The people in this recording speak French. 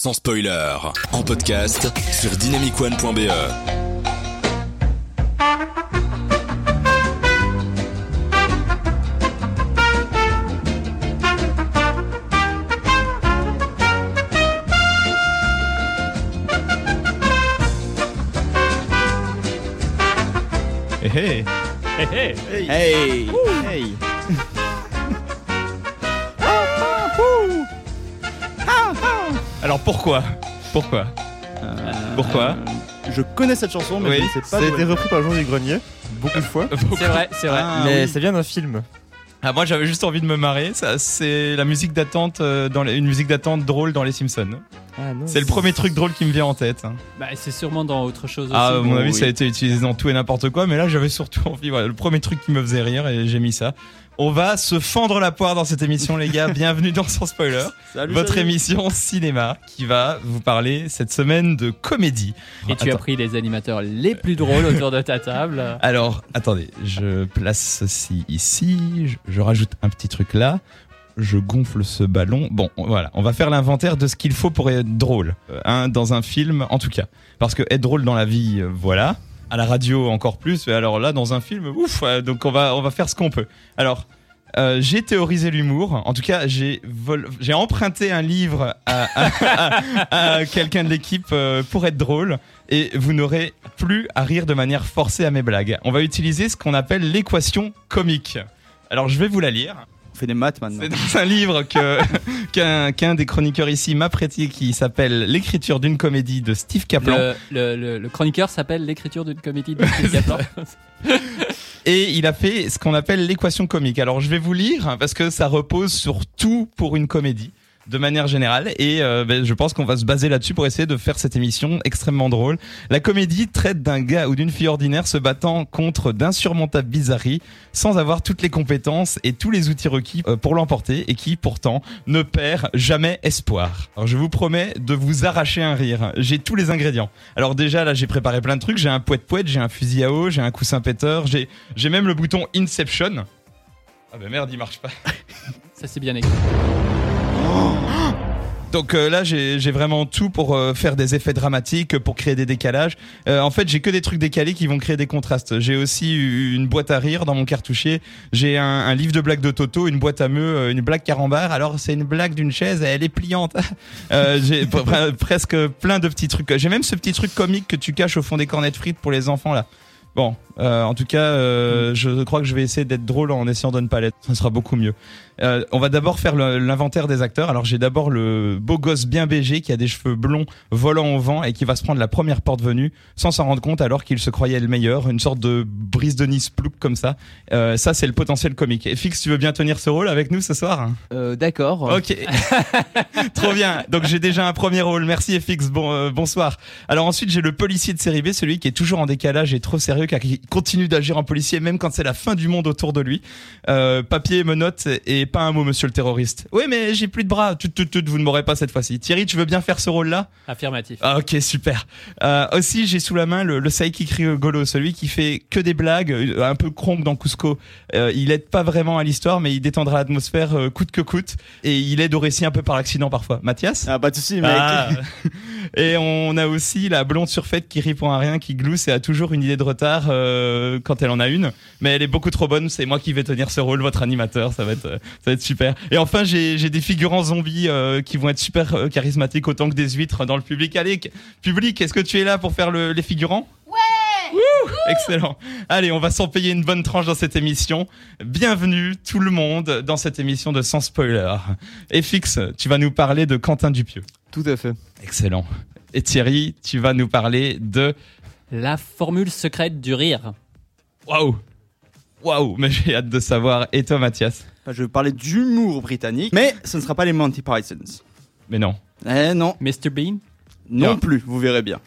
sans spoiler, en podcast sur dynamicone.be. Hey, hey. Hey, hey. Hey Hey Alors pourquoi Pourquoi Pourquoi Je connais cette chanson, mais Oui, je ne sais Ça pas a d'où été elle- repris par Jean du Grenier, beaucoup de fois. C'est vrai, c'est vrai. Ah, mais oui. ça vient d'un film. Ah moi j'avais juste envie de me marrer. Ça c'est la musique d'attente euh, dans les- une musique d'attente drôle dans les Simpsons. Ah. C'est le premier truc drôle qui me vient en tête. hein. Bah, c'est sûrement dans autre chose Ah, à mon avis, oui. ça a été utilisé dans tout et n'importe quoi, mais là, j'avais surtout envie. Voilà, le premier truc qui me faisait rire et j'ai mis ça. On va se fendre la poire dans cette émission, les gars. Bienvenue dans Sans Spoiler, Salut, votre salut. émission cinéma qui va vous parler cette semaine de comédie. Et tu as pris les animateurs les plus drôles autour de ta table. Alors, attendez, je place ceci ici, je, je rajoute un petit truc là, je gonfle ce ballon. Bon, voilà, on va faire l'inventaire de ce qu'il faut pour être drôle, euh, hein, dans un film en tout cas. Parce que être drôle dans la vie, euh, voilà. À la radio encore plus, mais alors là dans un film, ouf. euh, donc on va on va faire ce qu'on peut. Alors. j'ai théorisé l'humour. En tout cas, j'ai vol- j'ai emprunté un livre à, quelqu'un de l'équipe pour être drôle et vous n'aurez plus à rire de manière forcée à mes blagues. On va utiliser ce qu'on appelle l'équation comique. Alors je vais vous la lire. On fait des maths maintenant. C'est dans un livre que qu'un qu'un des chroniqueurs ici m'a prêté qui s'appelle L'écriture d'une comédie de Steve Kaplan. Le, le- le- le chroniqueur s'appelle l'écriture d'une comédie de Steve Kaplan. Et il a fait ce qu'on appelle l'équation comique. Alors je vais vous lire parce que ça repose sur tout pour une comédie de manière générale et euh, ben, je pense qu'on va se baser là-dessus pour essayer de faire cette émission extrêmement drôle. La comédie traite d'un gars ou d'une fille ordinaire se battant contre d'insurmontables bizarreries sans avoir toutes les compétences et tous les outils requis euh, pour l'emporter et qui pourtant ne perd jamais espoir. Alors je vous promets de vous arracher un rire. J'ai tous les ingrédients. Alors déjà là j'ai préparé plein de trucs, j'ai un poète poète, j'ai un fusil à eau, j'ai un coussin péteur, j'ai j'ai même le bouton Inception. Ah bah merde, il marche pas. Ça, c'est bien écrit. Donc euh, là, j'ai vraiment tout pour euh, faire des effets dramatiques, pour créer des décalages. Euh, en fait, j'ai que des trucs décalés qui vont créer des contrastes. J'ai aussi une boîte à rire dans mon cartouchier. J'ai un, livre de blagues de Toto, une boîte à meux, une blague carambar. Alors, c'est une blague d'une chaise, elle est pliante. J'ai presque plein de petits trucs. J'ai même ce petit truc comique que tu caches au fond des cornets de frites pour les enfants là. Bon, euh, en tout cas, euh, je crois que je vais essayer d'être drôle en essayant de ne pas l'être. Ça sera beaucoup mieux. Euh, on va d'abord faire l'inventaire des acteurs. Alors j'ai d'abord le beau gosse bien BG qui a des cheveux blonds volant au vent et qui va se prendre la première porte venue sans s'en rendre compte alors qu'il se croyait le meilleur, une sorte de brise de Nice plouc comme ça. Ça c'est le potentiel comique. Et Fix, tu veux bien tenir ce rôle avec nous ce soir Euh, D'accord. Ok, trop bien. Donc j'ai déjà un premier rôle. Merci FX. Bon, bonsoir. Alors ensuite j'ai le policier de série B, celui qui est toujours en décalage et trop sérieux car il continue d'agir en policier même quand c'est la fin du monde autour de lui. Euh, papier, menottes et pas un mot, monsieur le terroriste. Oui, mais j'ai plus de bras. Tout, tout, tout, vous ne m'aurez pas cette fois-ci. Thierry, tu veux bien faire ce rôle-là? Affirmatif. ah, ok, super. Euh, aussi, j'ai sous la main le, le sidekick rigolo, celui qui fait que des blagues, euh, un peu cronk dans Cusco. Euh, il aide pas vraiment à l'histoire, mais il détendra l'atmosphère euh, coûte que coûte. Et il aide au récit un peu par accident parfois. Mathias? Ah, pas de soucis, mec. Ah. Et on a aussi la blonde surfaite qui répond à rien, qui glousse et a toujours une idée de retard euh, quand elle en a une. Mais elle est beaucoup trop bonne. C'est moi qui vais tenir ce rôle, votre animateur. Ça va être, euh, ça va être super. Et enfin, j'ai j'ai des figurants zombies euh, qui vont être super euh, charismatiques autant que des huîtres dans le public. Allez, public, est-ce que tu es là pour faire le- les figurants? Ouais. Excellent. Allez, on va s'en payer une bonne tranche dans cette émission. Bienvenue tout le monde dans cette émission de Sans Spoiler. Et Fix, tu vas nous parler de Quentin Dupieux. Tout à fait. Excellent. Et Thierry, tu vas nous parler de. La formule secrète du rire. Waouh! Waouh! Mais j'ai hâte de savoir. Et toi, Mathias? Enfin, je vais parler d'humour britannique, mais ce ne sera pas les Monty Pythons. Mais non. Eh non, Mr Bean non Non. plus, vous verrez bien.